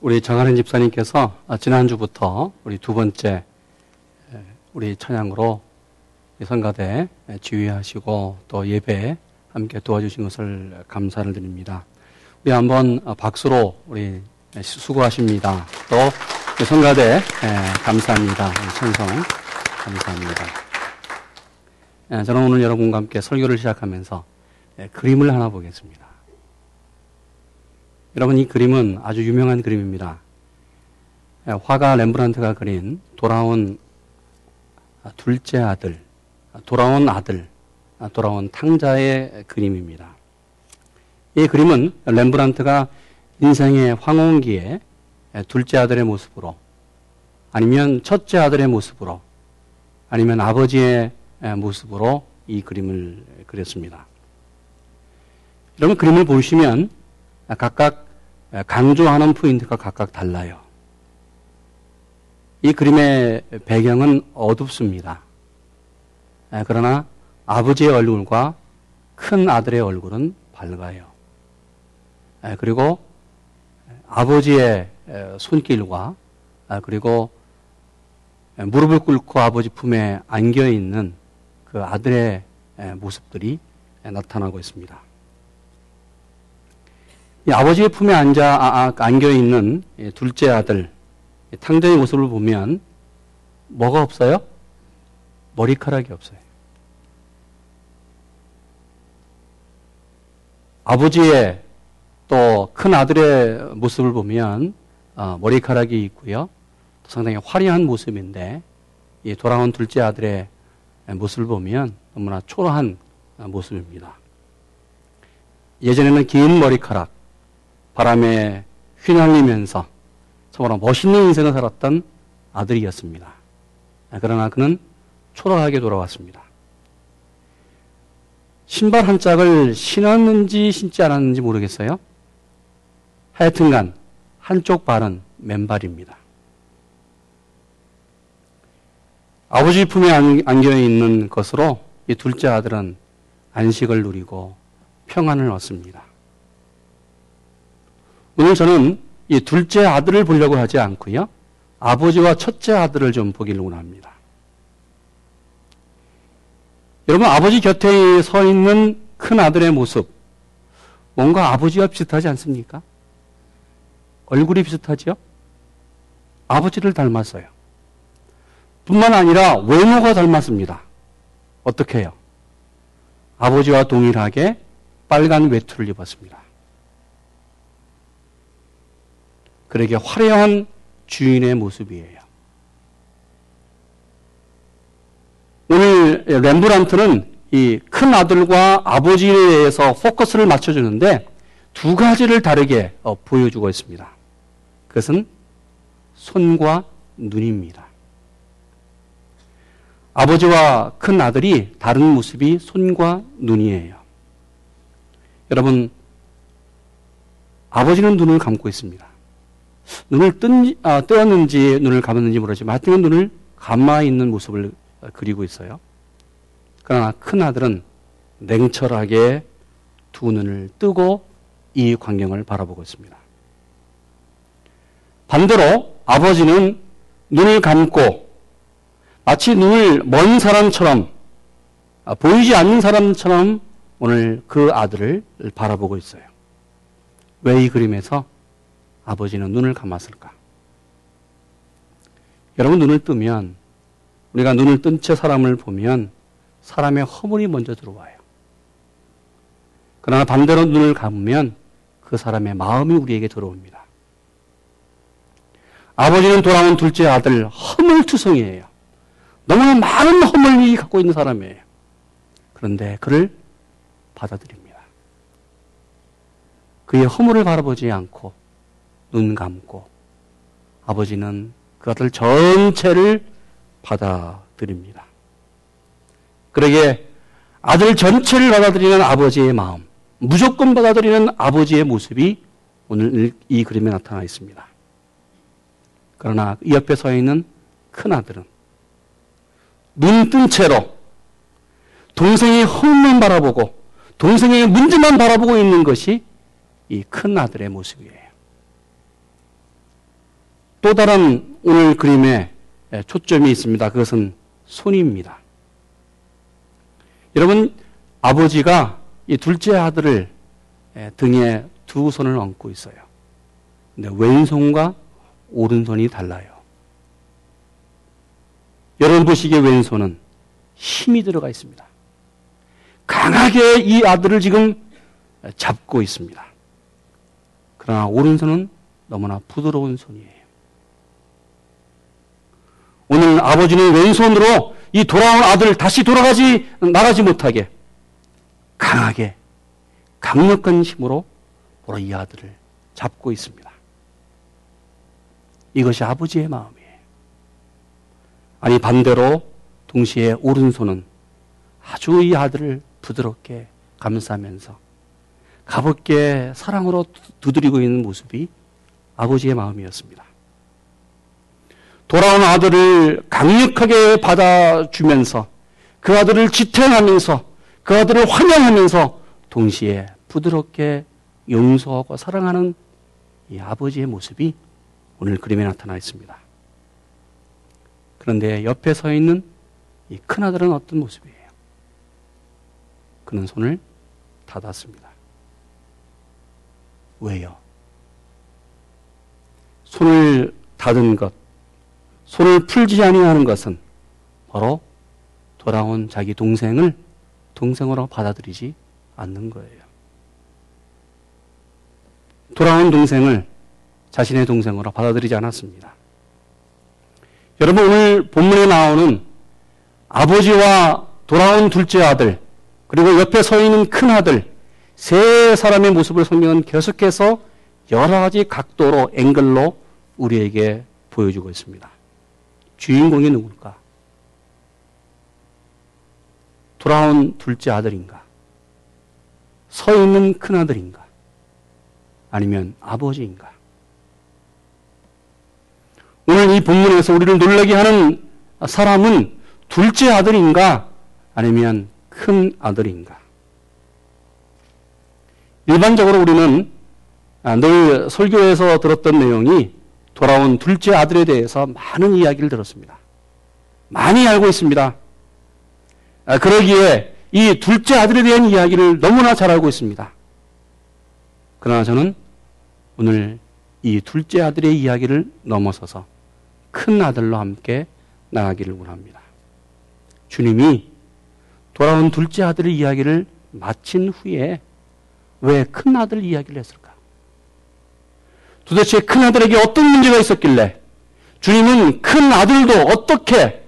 우리 정하는 집사님께서 지난주부터 우리 두 번째 우리 찬양으로 성가대 지휘하시고 또 예배 함께 도와주신 것을 감사를 드립니다. 우리 한번 박수로 우리 수고하십니다. 또 성가대 감사합니다. 천성 감사합니다. 저는 오늘 여러분과 함께 설교를 시작하면서 그림을 하나 보겠습니다. 여러분 이 그림은 아주 유명한 그림입니다. 화가 렘브란트가 그린 돌아온 둘째 아들, 돌아온 아들, 돌아온 탕자의 그림입니다. 이 그림은 렘브란트가 인생의 황혼기에 둘째 아들의 모습으로 아니면 첫째 아들의 모습으로 아니면 아버지의 모습으로 이 그림을 그렸습니다. 여러분 그림을 보시면 각각 강조하는 포인트가 각각 달라요. 이 그림의 배경은 어둡습니다. 그러나 아버지의 얼굴과 큰 아들의 얼굴은 밝아요. 그리고 아버지의 손길과 그리고 무릎을 꿇고 아버지 품에 안겨 있는 그 아들의 모습들이 나타나고 있습니다. 아버지의 품에 앉아 아, 아, 안겨 있는 둘째 아들 탕자의 모습을 보면 뭐가 없어요? 머리카락이 없어요. 아버지의 또 큰 아들의 모습을 보면 어, 머리카락이 있고요. 상당히 화려한 모습인데 이 돌아온 둘째 아들의 모습을 보면 너무나 초라한 모습입니다. 예전에는 긴 머리카락, 바람에 휘날리면서 정말 멋있는 인생을 살았던 아들이었습니다. 그러나 그는 초라하게 돌아왔습니다. 신발 한 짝을 신었는지 신지 않았는지 모르겠어요. 하여튼간 한쪽 발은 맨발입니다. 아버지 품에 안겨 있는 것으로 이 둘째 아들은 안식을 누리고 평안을 얻습니다. 오늘 저는 이 둘째 아들을 보려고 하지 않고요. 아버지와 첫째 아들을 좀 보기로 합니다. 여러분, 아버지 곁에 서 있는 큰 아들의 모습, 뭔가 아버지와 비슷하지 않습니까? 얼굴이 비슷하죠? 아버지를 닮았어요. 뿐만 아니라 외모가 닮았습니다. 어떻게 해요? 아버지와 동일하게 빨간 외투를 입었습니다. 그에게 화려한 주인의 모습이에요. 오늘 렘브란트는 이 큰 아들과 아버지에 대해서 포커스를 맞춰주는데 두 가지를 다르게 어, 보여주고 있습니다. 그것은 손과 눈입니다. 아버지와 큰 아들이 다른 모습이 손과 눈이에요. 여러분, 아버지는 눈을 감고 있습니다. 눈을 뜬, 아, 뜨었는지 눈을 감았는지 모르지만 하여튼 눈을 감아 있는 모습을 그리고 있어요. 그러나 큰 아들은 냉철하게 두 눈을 뜨고 이 광경을 바라보고 있습니다. 반대로 아버지는 눈을 감고 마치 눈을 먼 사람처럼 아, 보이지 않는 사람처럼 오늘 그 아들을 바라보고 있어요. 왜 이 그림에서 아버지는 눈을 감았을까? 여러분 눈을 뜨면 우리가 눈을 뜬 채 사람을 보면 사람의 허물이 먼저 들어와요. 그러나 반대로 눈을 감으면 그 사람의 마음이 우리에게 들어옵니다. 아버지는 돌아온 둘째 아들 허물투성이에요. 너무나 많은 허물이 갖고 있는 사람이에요. 그런데 그를 받아들입니다. 그의 허물을 바라보지 않고 눈 감고 아버지는 그 아들 전체를 받아들입니다. 그러게 아들 전체를 받아들이는 아버지의 마음, 무조건 받아들이는 아버지의 모습이 오늘 이 그림에 나타나 있습니다. 그러나 이 옆에 서 있는 큰 아들은 눈 뜬 채로 동생의 험만 바라보고 동생의 문제만 바라보고 있는 것이 이 큰 아들의 모습이에요. 또 다른 오늘 그림에 초점이 있습니다. 그것은 손입니다. 여러분, 아버지가 이 둘째 아들을 등에 두 손을 얹고 있어요. 근데 왼손과 오른손이 달라요. 여러분 보시기에 왼손은 힘이 들어가 있습니다. 강하게 이 아들을 지금 잡고 있습니다. 그러나 오른손은 너무나 부드러운 손이에요. 오늘 아버지는 왼손으로 이 돌아온 아들을 다시 돌아가지, 나가지 못하게 강하게, 강력한 힘으로 바로 이 아들을 잡고 있습니다. 이것이 아버지의 마음이에요. 아니, 반대로 동시에 오른손은 아주 이 아들을 부드럽게 감싸면서 가볍게 사랑으로 두드리고 있는 모습이 아버지의 마음이었습니다. 돌아온 아들을 강력하게 받아주면서 그 아들을 지탱하면서 그 아들을 환영하면서 동시에 부드럽게 용서하고 사랑하는 이 아버지의 모습이 오늘 그림에 나타나 있습니다. 그런데 옆에 서 있는 이 큰아들은 어떤 모습이에요? 그는 손을 닫았습니다. 왜요? 손을 닫은 것, 손을 풀지 아니하는 것은 바로 돌아온 자기 동생을 동생으로 받아들이지 않는 거예요. 돌아온 동생을 자신의 동생으로 받아들이지 않았습니다. 여러분 오늘 본문에 나오는 아버지와 돌아온 둘째 아들 그리고 옆에 서 있는 큰 아들 세 사람의 모습을 성경은 계속해서 여러 가지 각도로 앵글로 우리에게 보여주고 있습니다. 주인공이 누굴까? 돌아온 둘째 아들인가? 서 있는 큰 아들인가? 아니면 아버지인가? 오늘 이 본문에서 우리를 놀라게 하는 사람은 둘째 아들인가? 아니면 큰 아들인가? 일반적으로 우리는 늘 설교에서 들었던 내용이 돌아온 둘째 아들에 대해서 많은 이야기를 들었습니다. 많이 알고 있습니다. 아, 그러기에 이 둘째 아들에 대한 이야기를 너무나 잘 알고 있습니다. 그러나 저는 오늘 이 둘째 아들의 이야기를 넘어서서 큰 아들로 함께 나가기를 원합니다. 주님이 돌아온 둘째 아들의 이야기를 마친 후에 왜 큰 아들 이야기를 했을까? 도대체 큰 아들에게 어떤 문제가 있었길래 주님은 큰 아들도 어떻게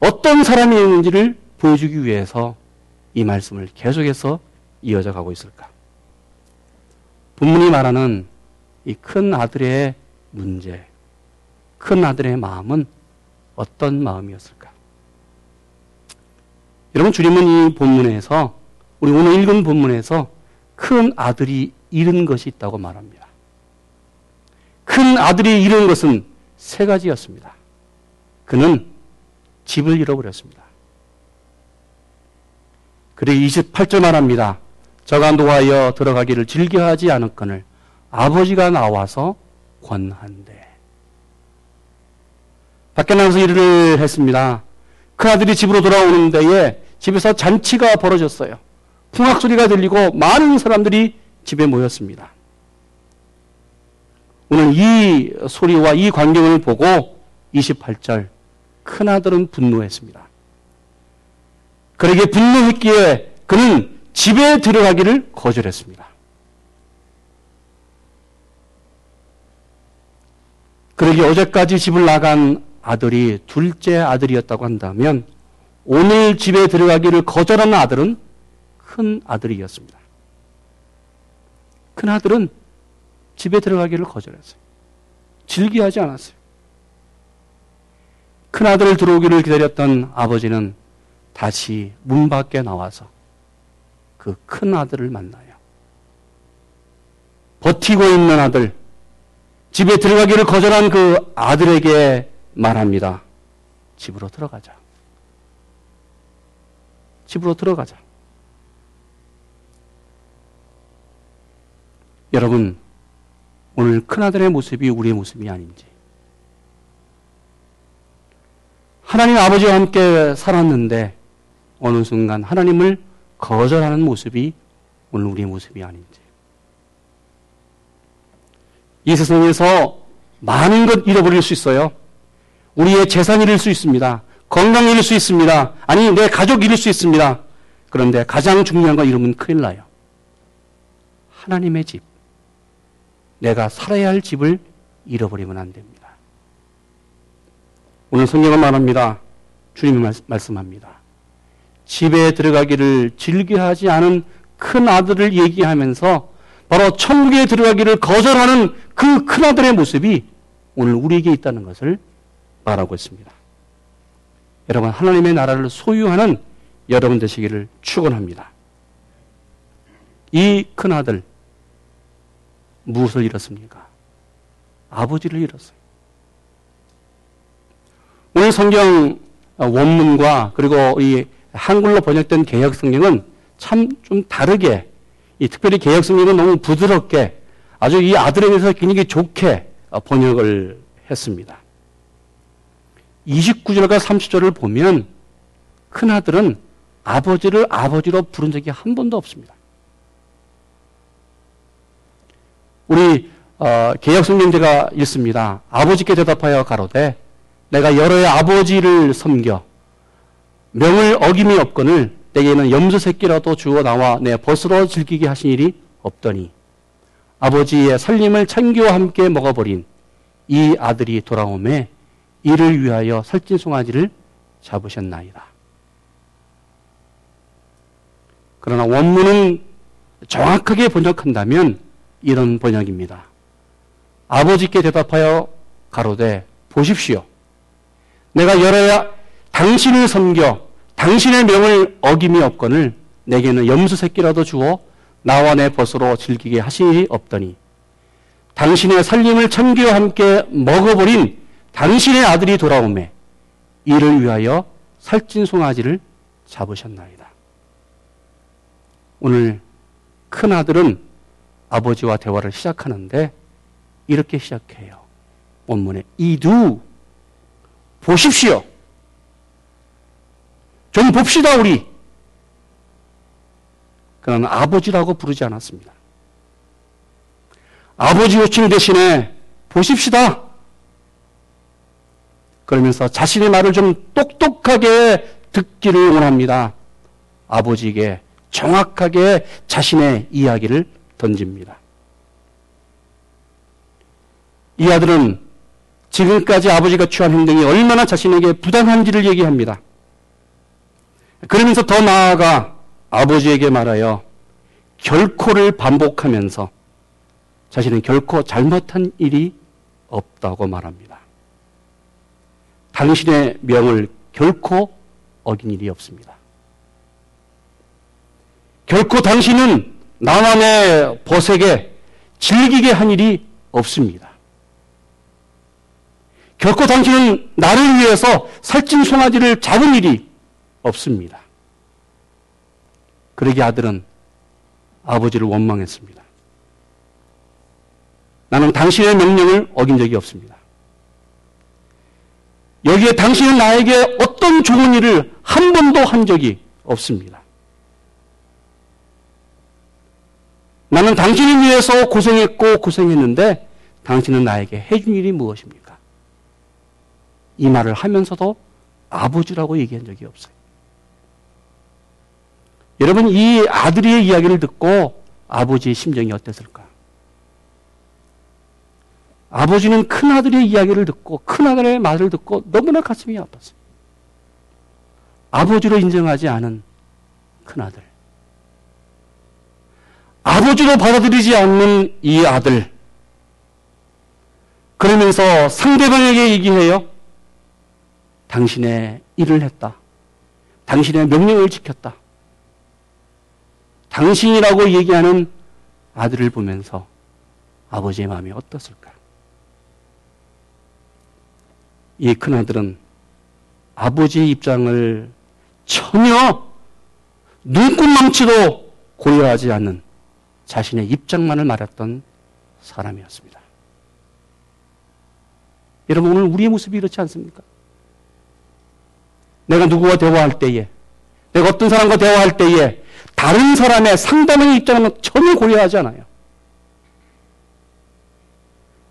어떤 사람이었는지를 보여주기 위해서 이 말씀을 계속해서 이어져 가고 있을까? 본문이 말하는 이 큰 아들의 문제, 큰 아들의 마음은 어떤 마음이었을까? 여러분, 주님은 이 본문에서, 우리 오늘 읽은 본문에서 큰 아들이 잃은 것이 있다고 말합니다. 큰 아들이 잃은 것은 세 가지였습니다. 그는 집을 잃어버렸습니다. 그래 28절 말합니다. 저가 노하여 들어가기를 즐겨하지 않을거늘 아버지가 나와서 권한대. 밖에 나가서 일을 했습니다. 그 아들이 집으로 돌아오는 데에 집에서 잔치가 벌어졌어요. 풍악 소리가 들리고 많은 사람들이 집에 모였습니다. 오늘 이 소리와 이 광경을 보고 28절 큰아들은 분노했습니다. 그러게 분노했기에 그는 집에 들어가기를 거절했습니다. 그러게 어제까지 집을 나간 아들이 둘째 아들이었다고 한다면 오늘 집에 들어가기를 거절한 아들은 큰 아들이었습니다. 큰 아들은 집에 들어가기를 거절했어요. 즐기하지 않았어요. 큰아들 들어오기를 기다렸던 아버지는 다시 문 밖에 나와서 그 큰아들을 만나요. 버티고 있는 아들, 집에 들어가기를 거절한 그 아들에게 말합니다. 집으로 들어가자. 집으로 들어가자. 여러분, 오늘 큰아들의 모습이 우리의 모습이 아닌지. 하나님 아버지와 함께 살았는데 어느 순간 하나님을 거절하는 모습이 오늘 우리의 모습이 아닌지. 이 세상에서 많은 것 잃어버릴 수 있어요. 우리의 재산 잃을 수 있습니다. 건강 잃을 수 있습니다. 아니, 내 가족 잃을 수 있습니다. 그런데 가장 중요한 건 잃으면 큰일 나요. 하나님의 집. 내가 살아야 할 집을 잃어버리면 안 됩니다. 오늘 성경은 말합니다. 주님이 말씀합니다. 집에 들어가기를 즐겨하지 않은 큰 아들을 얘기하면서 바로 천국에 들어가기를 거절하는 그 큰 아들의 모습이 오늘 우리에게 있다는 것을 말하고 있습니다. 여러분, 하나님의 나라를 소유하는 여러분 되시기를 축원합니다. 이 큰 아들 무엇을 잃었습니까? 아버지를 잃었어요. 오늘 성경 원문과 그리고 이 한글로 번역된 개혁 성경은 참 좀 다르게 이 특별히 개혁 성경은 너무 부드럽게 아주 이 아들에 대해서 굉장히 좋게 번역을 했습니다. 29절과 30절을 보면 큰 아들은 아버지를 아버지로 부른 적이 한 번도 없습니다. 우리 어, 개혁 성경제가 읽습니다. 아버지께 대답하여 가로되 내가 여러의 아버지를 섬겨 명을 어김이 없거늘 내게는 염소 새끼라도 주어 나와 내 벗으로 즐기게 하신 일이 없더니 아버지의 살림을 창기와 함께 먹어버린 이 아들이 돌아오매 이를 위하여 살찐 송아지를 잡으셨나이다. 그러나 원문은 정확하게 번역한다면 이런 번역입니다. 아버지께 대답하여 가로되 보십시오. 내가 열어야 당신을 섬겨 당신의 명을 어김이 없거늘 내게는 염소 새끼라도 주어 나와 내 벗으로 즐기게 하시 일이 없더니 당신의 살림을 천기와 함께 먹어버린 당신의 아들이 돌아오매 이를 위하여 살찐 송아지를 잡으셨나이다. 오늘 큰 아들은 아버지와 대화를 시작하는데 이렇게 시작해요. 원문에 이두 보십시오. 좀 봅시다 우리. 그러나 아버지라고 부르지 않았습니다. 아버지 호칭 대신에 보십시다. 그러면서 자신의 말을 좀 똑똑하게 듣기를 원합니다. 아버지에게 정확하게 자신의 이야기를 던집니다. 이 아들은 지금까지 아버지가 취한 행동이 얼마나 자신에게 부당한지를 얘기합니다. 그러면서 더 나아가 아버지에게 말하여 결코를 반복하면서 자신은 결코 잘못한 일이 없다고 말합니다. 당신의 명을 결코 어긴 일이 없습니다. 결코 당신은 나만의 벗에게 즐기게 한 일이 없습니다. 결코 당신은 나를 위해서 살찐 송아지를 잡은 일이 없습니다. 그러기 아들은 아버지를 원망했습니다. 나는 당신의 명령을 어긴 적이 없습니다. 여기에 당신은 나에게 어떤 좋은 일을 한 번도 한 적이 없습니다. 나는 당신을 위해서 고생했고 고생했는데 당신은 나에게 해준 일이 무엇입니까? 이 말을 하면서도 아버지라고 얘기한 적이 없어요. 여러분, 이 아들의 이야기를 듣고 아버지의 심정이 어땠을까? 아버지는 큰 아들의 이야기를 듣고 큰 아들의 말을 듣고 너무나 가슴이 아팠어요. 아버지로 인정하지 않은 큰 아들. 아버지로 받아들이지 않는 이 아들. 그러면서 상대방에게 얘기해요. 당신의 일을 했다. 당신의 명령을 지켰다. 당신이라고 얘기하는 아들을 보면서 아버지의 마음이 어떻을까? 이 큰아들은 아버지의 입장을 전혀 눈꽃망치도 고려하지 않는 자신의 입장만을 말했던 사람이었습니다. 여러분, 오늘 우리의 모습이 이렇지 않습니까? 내가 누구와 대화할 때에, 내가 어떤 사람과 대화할 때에 다른 사람의 상담의 입장은 전혀 고려하지 않아요.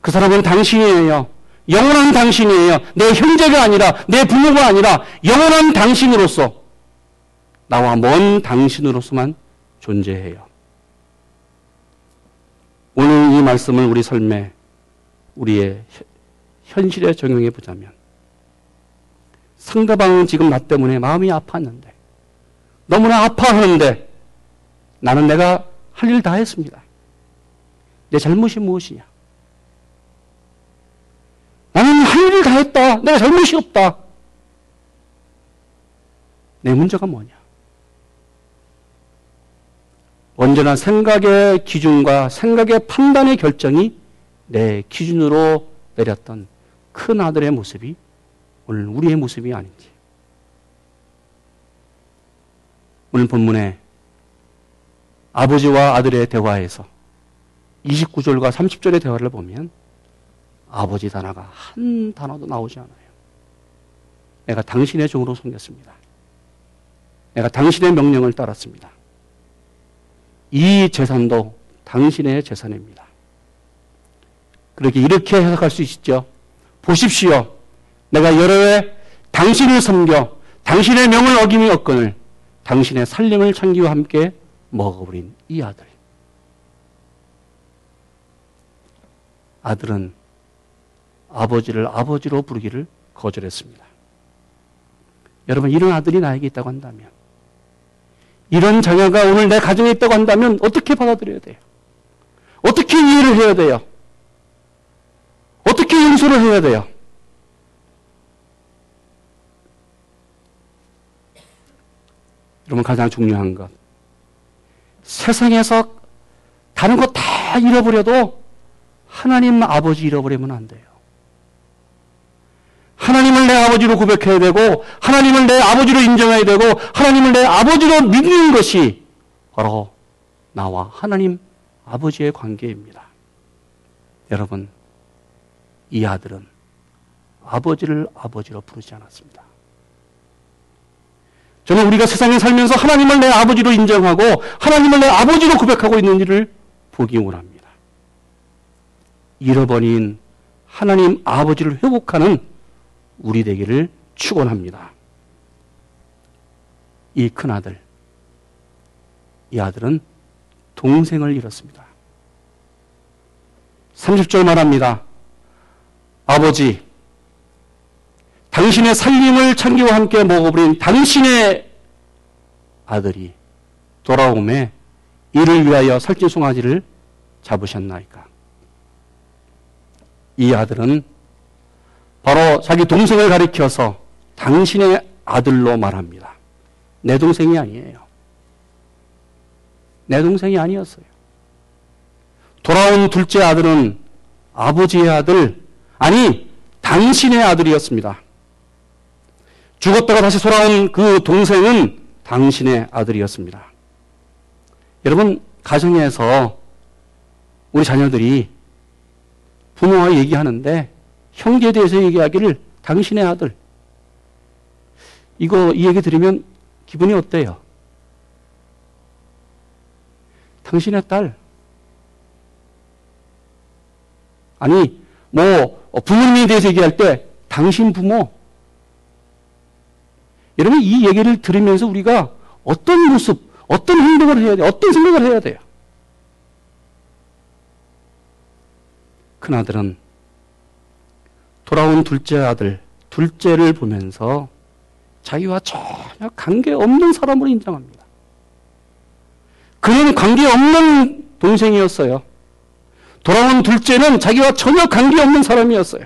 그 사람은 당신이에요. 영원한 당신이에요. 내 형제가 아니라, 내 부모가 아니라, 영원한 당신으로서, 나와 먼 당신으로서만 존재해요. 이 말씀을 우리 삶에, 우리의 현실에 적용해 보자면, 상대방은 지금 나 때문에 마음이 아팠는데, 너무나 아파하는데, 나는 내가 할 일 다 했습니다. 내 잘못이 무엇이냐? 나는 할 일을 다 했다. 내가 잘못이 없다. 내 문제가 뭐냐? 언제나 생각의 기준과 생각의 판단의 결정이 내 기준으로 내렸던 큰 아들의 모습이 오늘 우리의 모습이 아닌지. 오늘 본문에 아버지와 아들의 대화에서 29절과 30절의 대화를 보면 아버지 단어가 한 단어도 나오지 않아요. 내가 당신의 종으로 섬겼습니다. 내가 당신의 명령을 따랐습니다. 이 재산도 당신의 재산입니다. 그렇게 이렇게 해석할 수 있죠. 보십시오. 내가 여러 해 당신을 섬겨 당신의 명을 어김이 없건을 당신의 살림을 창기와 함께 먹어버린 이 아들. 아들은 아버지를 아버지로 부르기를 거절했습니다. 여러분, 이런 아들이 나에게 있다고 한다면, 이런 자녀가 오늘 내 가정에 있다고 한다면 어떻게 받아들여야 돼요? 어떻게 이해를 해야 돼요? 어떻게 용서를 해야 돼요? 여러분, 가장 중요한 것. 세상에서 다른 거다 잃어버려도 하나님 아버지 잃어버리면 안 돼요. 하나님을 내 아버지로 고백해야 되고, 하나님을 내 아버지로 인정해야 되고, 하나님을 내 아버지로 믿는 것이 바로 나와 하나님 아버지의 관계입니다. 여러분, 이 아들은 아버지를 아버지로 부르지 않았습니다. 저는 우리가 세상에 살면서 하나님을 내 아버지로 인정하고 하나님을 내 아버지로 고백하고 있는 일을 보기 원합니다. 잃어버린 하나님 아버지를 회복하는 우리 되기를 축원합니다. 이 큰 아들, 이 아들은 동생을 잃었습니다. 30절 말합니다. 아버지, 당신의 살림을 창기와 함께 먹어버린 당신의 아들이 돌아오매 이를 위하여 살찐 송아지를 잡으셨나이까. 이 아들은 바로 자기 동생을 가리켜서 당신의 아들로 말합니다. 내 동생이 아니에요. 내 동생이 아니었어요. 돌아온 둘째 아들은 아버지의 아들, 아니, 당신의 아들이었습니다. 죽었다가 다시 돌아온 그 동생은 당신의 아들이었습니다. 여러분, 가정에서 우리 자녀들이 부모와 얘기하는데 형제에 대해서 얘기하기를 당신의 아들. 이거 이 얘기 들으면 기분이 어때요? 당신의 딸. 아니, 뭐, 부모님에 대해서 얘기할 때 당신 부모. 여러분 이 얘기를 들으면서 우리가 어떤 모습, 어떤 행동을 해야 돼요? 어떤 생각을 해야 돼요? 큰아들은 돌아온 둘째 아들, 둘째를 보면서 자기와 전혀 관계없는 사람으로 인정합니다. 그는 관계없는 동생이었어요. 돌아온 둘째는 자기와 전혀 관계없는 사람이었어요.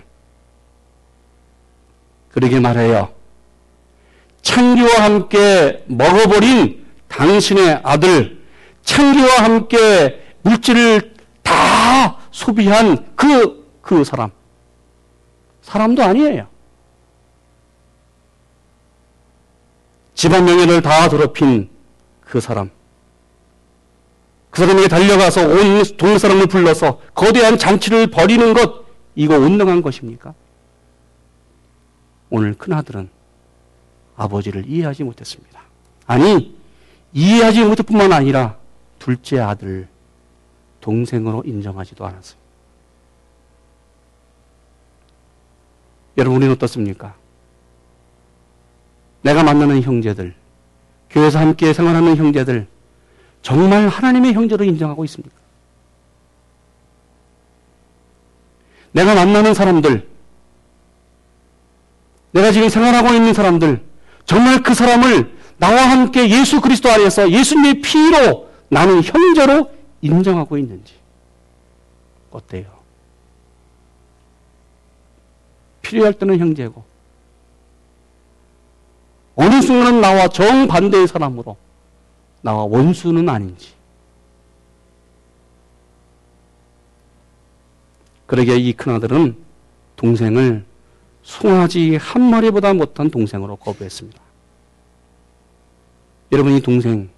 그러게 말해요. 창기와 함께 먹어버린 당신의 아들, 창기와 함께 물질을 다 소비한 그, 그 사람. 사람도 아니에요. 집안 명예를 다 더럽힌 그 사람. 그 사람에게 달려가서 온 동네 사람을 불러서 거대한 잔치를 벌이는 것, 이거 온능한 것입니까? 오늘 큰아들은 아버지를 이해하지 못했습니다. 아니, 이해하지 못할 뿐만 아니라 둘째 아들, 동생으로 인정하지도 않았어요. 여러분, 우리는 어떻습니까? 내가 만나는 형제들, 교회에서 함께 생활하는 형제들, 정말 하나님의 형제로 인정하고 있습니까? 내가 만나는 사람들, 내가 지금 생활하고 있는 사람들, 정말 그 사람을 나와 함께 예수 그리스도 안에서 예수님의 피로 나는 형제로 인정하고 있는지. 어때요? 필요할 때는 형제고, 어느 순간은 나와 정반대의 사람으로 나와 원수는 아닌지. 그러게 이 큰아들은 동생을 송아지 한 마리보다 못한 동생으로 거부했습니다. 여러분, 이 동생,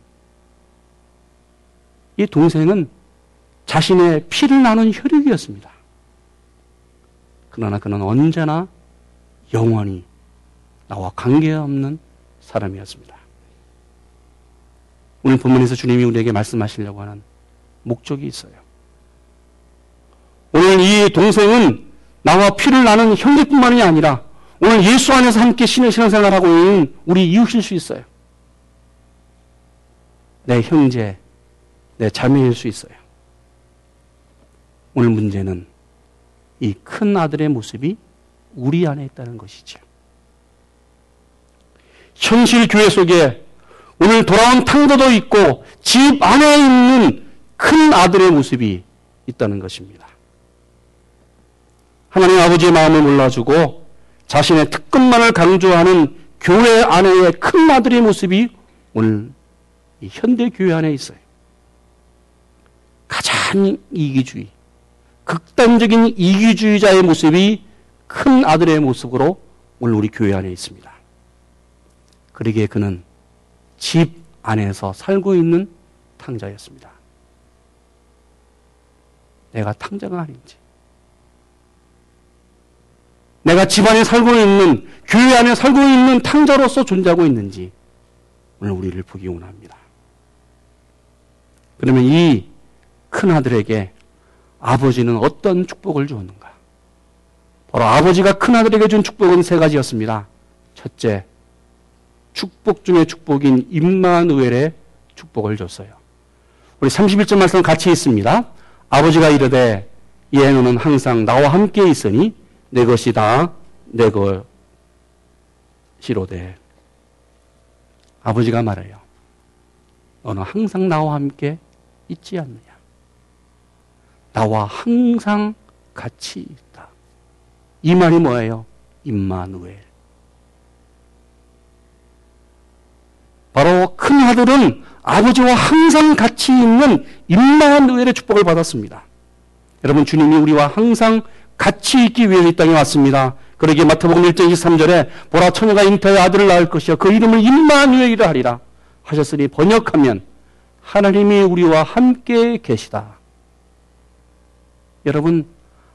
이 동생은 자신의 피를 나눈 혈육이었습니다. 그러나 그는 언제나 영원히 나와 관계없는 사람이었습니다. 오늘 본문에서 주님이 우리에게 말씀하시려고 하는 목적이 있어요. 오늘 이 동생은 나와 피를 나는 형제뿐만이 아니라 오늘 예수 안에서 함께 신의 신앙생활하고 있는 우리 이웃일 수 있어요. 내 형제, 내 자매일 수 있어요. 오늘 문제는 이 큰 아들의 모습이 우리 안에 있다는 것이죠. 현실 교회 속에 오늘 돌아온 탕자도 있고 집 안에 있는 큰 아들의 모습이 있다는 것입니다. 하나님 아버지의 마음을 몰라주고 자신의 특권만을 강조하는 교회 안에의 큰 아들의 모습이 오늘 현대 교회 안에 있어요. 가장 이기주의, 극단적인 이기주의자의 모습이 큰 아들의 모습으로 오늘 우리 교회 안에 있습니다. 그러기에 그는 집 안에서 살고 있는 탕자였습니다. 내가 탕자가 아닌지. 내가 집안에 살고 있는, 교회 안에 살고 있는 탕자로서 존재하고 있는지 오늘 우리를 보기 원합니다. 그러면 이 큰 아들에게 아버지는 어떤 축복을 주었는가? 바로 아버지가 큰아들에게 준 축복은 세 가지였습니다. 첫째, 축복 중의 축복인 임마누엘의 축복을 줬어요. 우리 31절 말씀 같이 있습니다. 아버지가 이르되 예 너는 항상 나와 함께 있으니 내 것이 다내 것이로되 아버지가 말해요. 너는 항상 나와 함께 있지 않느냐. 나와 항상 같이 있다. 이 말이 뭐예요? 임마누엘. 바로 큰 아들은 아버지와 항상 같이 있는 임마누엘의 축복을 받았습니다. 여러분 주님이 우리와 항상 같이 있기 위해 이 땅에 왔습니다. 그러기에 마태복음 1장 23절에 보라 처녀가 잉태의 아들을 낳을 것이요 그 이름을 임마누엘이라 하리라 하셨으니 번역하면 하나님이 우리와 함께 계시다. 여러분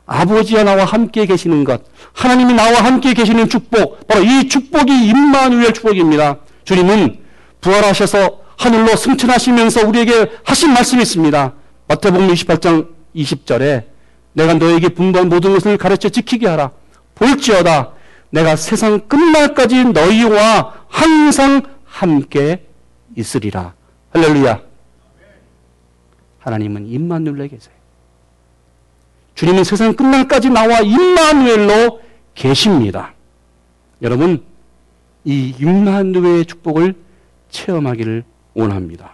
아버지와 나와 함께 계시는 것 하나님이 나와 함께 계시는 축복 바로 이 축복이 임마누엘 축복입니다. 주님은 부활하셔서 하늘로 승천하시면서 우리에게 하신 말씀이 있습니다. 마태복음 28장 20절에 내가 너에게 분부한 모든 것을 가르쳐 지키게 하라. 볼지어다 내가 세상 끝날까지 너희와 항상 함께 있으리라. 할렐루야. 하나님은 임마누엘에 계세요. 주님은 세상 끝날까지 나와 임마누엘로 계십니다. 여러분, 이 임마누엘의 축복을 체험하기를 원합니다.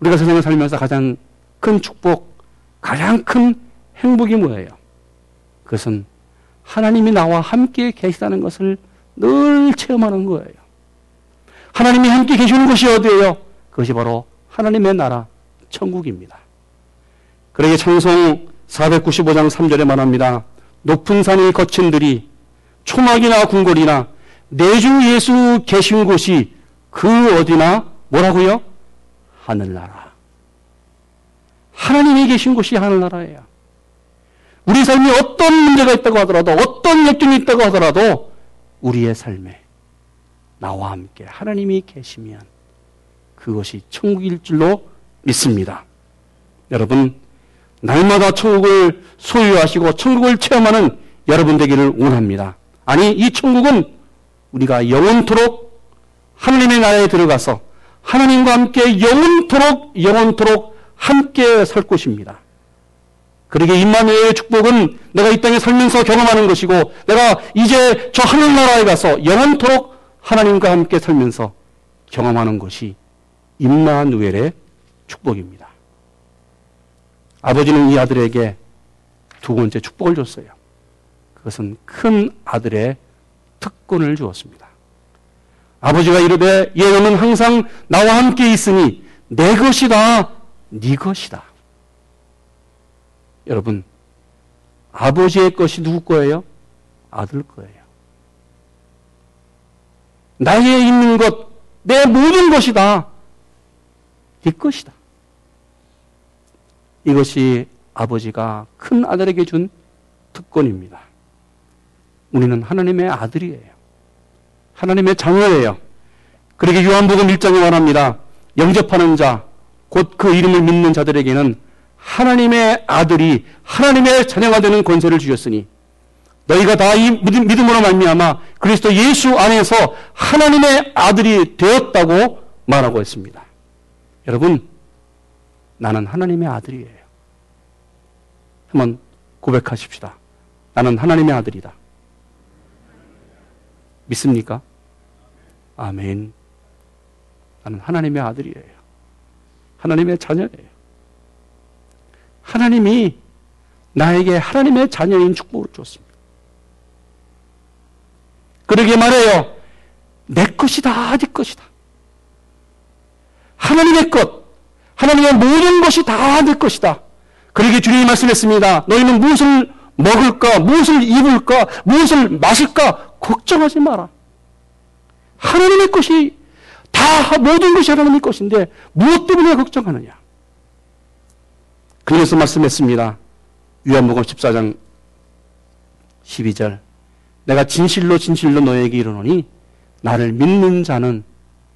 우리가 세상을 살면서 가장 큰 축복, 가장 큰 행복이 뭐예요? 그것은 하나님이 나와 함께 계시다는 것을 늘 체험하는 거예요. 하나님이 함께 계시는 곳이 어디예요? 그것이 바로 하나님의 나라, 천국입니다. 그러게 찬송 495장 3절에 말합니다. 높은 산을 거친 들이 초막이나 궁궐이나 내주 예수 계신 곳이 그 어디나 뭐라고요? 하늘나라. 하나님이 계신 곳이 하늘나라예요. 우리 삶에 어떤 문제가 있다고 하더라도 어떤 역경이 있다고 하더라도 우리의 삶에 나와 함께 하나님이 계시면 그것이 천국일 줄로 믿습니다. 여러분, 날마다 천국을 소유하시고 천국을 체험하는 여러분 되기를 원합니다. 아니, 이 천국은 우리가 영원토록 하나님의 나라에 들어가서 하나님과 함께 영원토록, 영원토록 함께 살 곳입니다. 그러게 임마누엘의 축복은 내가 이 땅에 살면서 경험하는 것이고 내가 이제 저 하늘 나라에 가서 영원토록 하나님과 함께 살면서 경험하는 것이 임마누엘의 축복입니다. 아버지는 이 아들에게 두 번째 축복을 줬어요. 그것은 큰 아들의 특권을 주었습니다. 아버지가 이르되 얘는 항상 나와 함께 있으니 내 것이다, 네 것이다. 여러분, 아버지의 것이 누구 거예요? 아들 거예요. 나에 있는 것, 내 모든 것이다. 네 것이다. 이것이 아버지가 큰 아들에게 준 특권입니다. 우리는 하나님의 아들이에요. 하나님의 자녀예요. 그러게 요한복음 1장에 말합니다. 영접하는 자, 곧 그 이름을 믿는 자들에게는 하나님의 아들이 하나님의 자녀가 되는 권세를 주셨으니 너희가 다 이 믿음으로 말미암아 그리스도 예수 안에서 하나님의 아들이 되었다고 말하고 있습니다. 여러분, 나는 하나님의 아들이에요. 한번 고백하십시다. 나는 하나님의 아들이다. 믿습니까? 아멘. 나는 하나님의 아들이에요. 하나님의 자녀예요. 하나님이 나에게 하나님의 자녀인 축복을 줬습니다. 그러게 말해요. 내 것이다, 네 것이다. 하나님의 것, 하나님의 모든 것이 다 내 것이다. 그러게 주님이 말씀했습니다. 너희는 무엇을 먹을까, 무엇을 입을까, 무엇을 마실까 걱정하지 마라. 하나님의 것이 다 모든 것이 하나님의 것인데 무엇 때문에 걱정하느냐? 그래서 말씀했습니다. 유한복음 14장 12절 내가 진실로 진실로 너에게 이르노니 나를 믿는 자는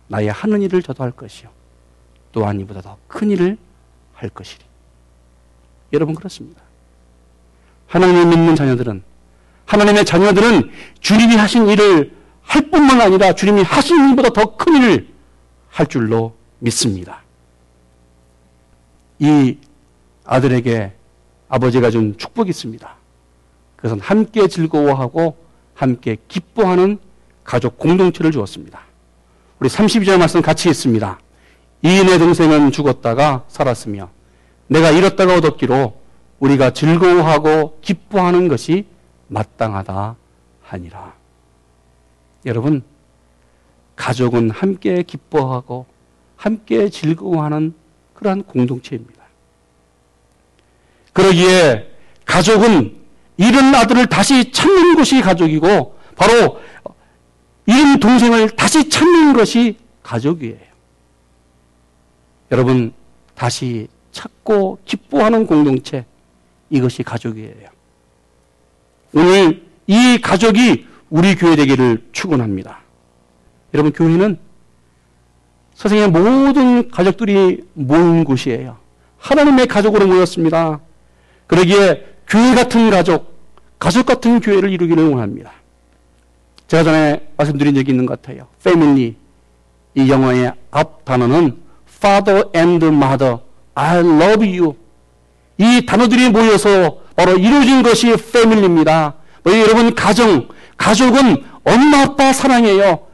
나의 하는 일을 저도 할 것이요 또한 이보다 더 큰 일을 할 것이리. 여러분 그렇습니다. 하나님을 믿는 자녀들은 하나님의 자녀들은 주님이 하신 일을 할 뿐만 아니라 주님이 하신 일보다 더 큰 일을 할 줄로 믿습니다. 이 아들에게 아버지가 준 축복이 있습니다. 그것은 함께 즐거워하고 함께 기뻐하는 가족 공동체를 주었습니다. 우리 32절 말씀 같이 있습니다. 이인의 동생은 죽었다가 살았으며 내가 잃었다가 얻었기로 우리가 즐거워하고 기뻐하는 것이 마땅하다 하니라. 여러분, 가족은 함께 기뻐하고 함께 즐거워하는 그러한 공동체입니다. 그러기에 가족은 잃은 아들을 다시 찾는 것이 가족이고 바로 잃은 동생을 다시 찾는 것이 가족이에요. 여러분 다시 찾고 기뻐하는 공동체 이것이 가족이에요. 오늘 이 가족이 우리 교회 되기를 축원합니다. 여러분 교회는 세상의 모든 가족들이 모인 곳이에요. 하나님의 가족으로 모였습니다. 그러기에 교회 같은 가족, 가족 같은 교회를 이루기를 원합니다. 제가 전에 말씀드린 적이 있는 것 같아요. family. 이 영어의 앞 단어는 father and mother. I love you. 이 단어들이 모여서 바로 이루어진 것이 family입니다. 뭐 여러분 가정, 가족은 엄마 아빠 사랑해요.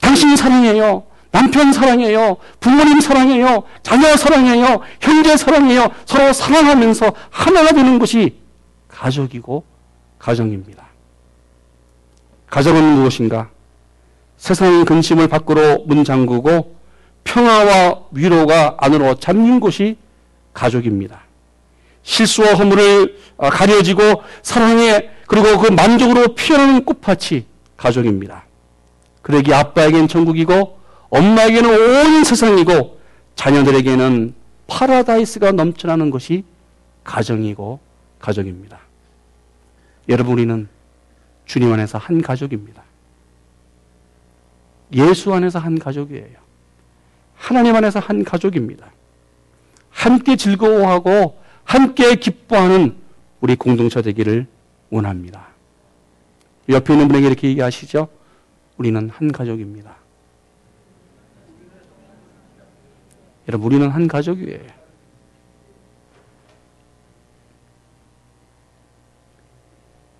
당신 사랑해요. 남편 사랑해요. 부모님 사랑해요. 자녀 사랑해요. 형제 사랑해요. 서로 사랑하면서 하나가 되는 것이 가족이고 가정입니다. 가정은 무엇인가? 세상 근심을 밖으로 문 잠그고 평화와 위로가 안으로 잠긴 곳이 가족입니다. 실수와 허물을 아, 가려지고 사랑에 그리고 그 만족으로 피어나는 꽃밭이 가족입니다. 그러기 아빠에겐 천국이고 엄마에게는 온 세상이고 자녀들에게는 파라다이스가 넘쳐나는 것이 가정이고 가족입니다. 여러분 우리는 주님 안에서 한 가족입니다. 예수 안에서 한 가족이에요. 하나님 안에서 한 가족입니다. 함께 즐거워하고 함께 기뻐하는 우리 공동체 되기를 원합니다. 옆에 있는 분에게 이렇게 얘기하시죠. 우리는 한 가족입니다. 여러분, 우리는 한 가족이에요.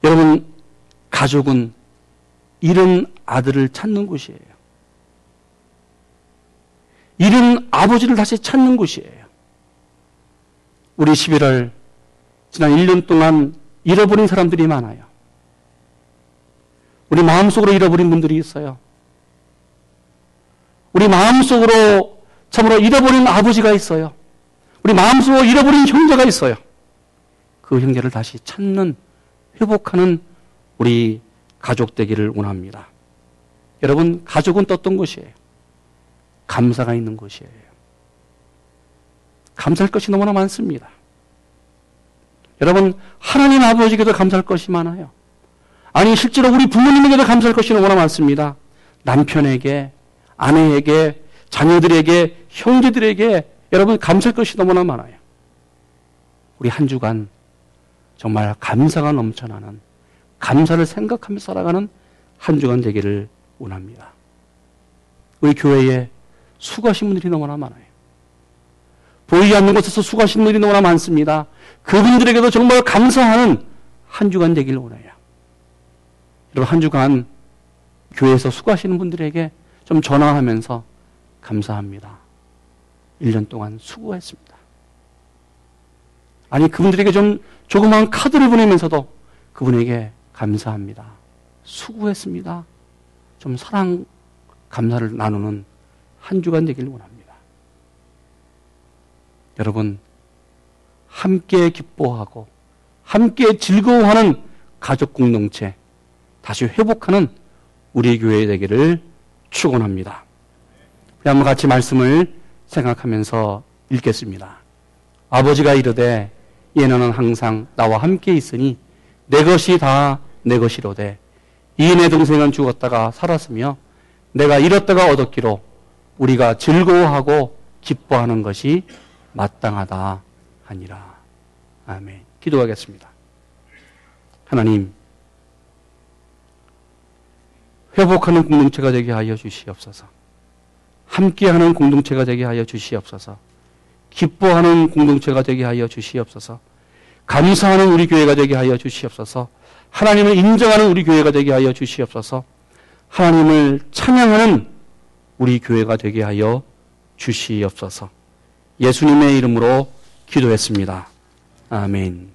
여러분, 가족은 잃은 아들을 찾는 곳이에요. 잃은 아버지를 다시 찾는 곳이에요. 우리 11월 지난 1년 동안 잃어버린 사람들이 많아요. 우리 마음속으로 잃어버린 분들이 있어요. 우리 마음속으로 참으로 잃어버린 아버지가 있어요. 우리 마음속으로 잃어버린 형제가 있어요. 그 형제를 다시 찾는, 회복하는 우리 가족 되기를 원합니다. 여러분, 가족은 떴던 것이에요. 감사가 있는 것이에요. 감사할 것이 너무나 많습니다. 여러분, 하나님 아버지께도 감사할 것이 많아요. 아니, 실제로 우리 부모님에게도 감사할 것이 너무나 많습니다. 남편에게, 아내에게, 자녀들에게, 형제들에게 여러분 감사할 것이 너무나 많아요. 우리 한 주간 정말 감사가 넘쳐나는 감사를 생각하며 살아가는 한 주간 되기를 원합니다. 우리 교회에 수고하신 분들이 너무나 많아요. 보이지 않는 곳에서 수고하신 분들이 너무나 많습니다. 그분들에게도 정말 감사하는 한 주간 되기를 원해요. 여러분, 한 주간 교회에서 수고하시는 분들에게 좀 전화하면서 감사합니다. 1년 동안 수고했습니다. 아니, 그분들에게 좀 조그마한 카드를 보내면서도 그분에게 감사합니다. 수고했습니다. 좀 사랑, 감사를 나누는 한 주간 되기를 원합니다. 여러분, 함께 기뻐하고 함께 즐거워하는 가족 공동체 다시 회복하는 우리 교회 되기를 축원합니다. 우리 한번 같이 말씀을 생각하면서 읽겠습니다. 아버지가 이르되 얘는 항상 나와 함께 있으니 내 것이 다 내 것이로되 이 내 동생은 죽었다가 살았으며 내가 잃었다가 얻었기로 우리가 즐거워하고 기뻐하는 것이 마땅하다 하니라. 아멘. 기도하겠습니다. 하나님, 회복하는 공동체가 되게 하여 주시옵소서. 함께하는 공동체가 되게 하여 주시옵소서. 기뻐하는 공동체가 되게 하여 주시옵소서. 감사하는 우리 교회가 되게 하여 주시옵소서. 하나님을 인정하는 우리 교회가 되게 하여 주시옵소서. 하나님을 찬양하는 우리 교회가 되게 하여 주시옵소서. 예수님의 이름으로 기도했습니다. 아멘.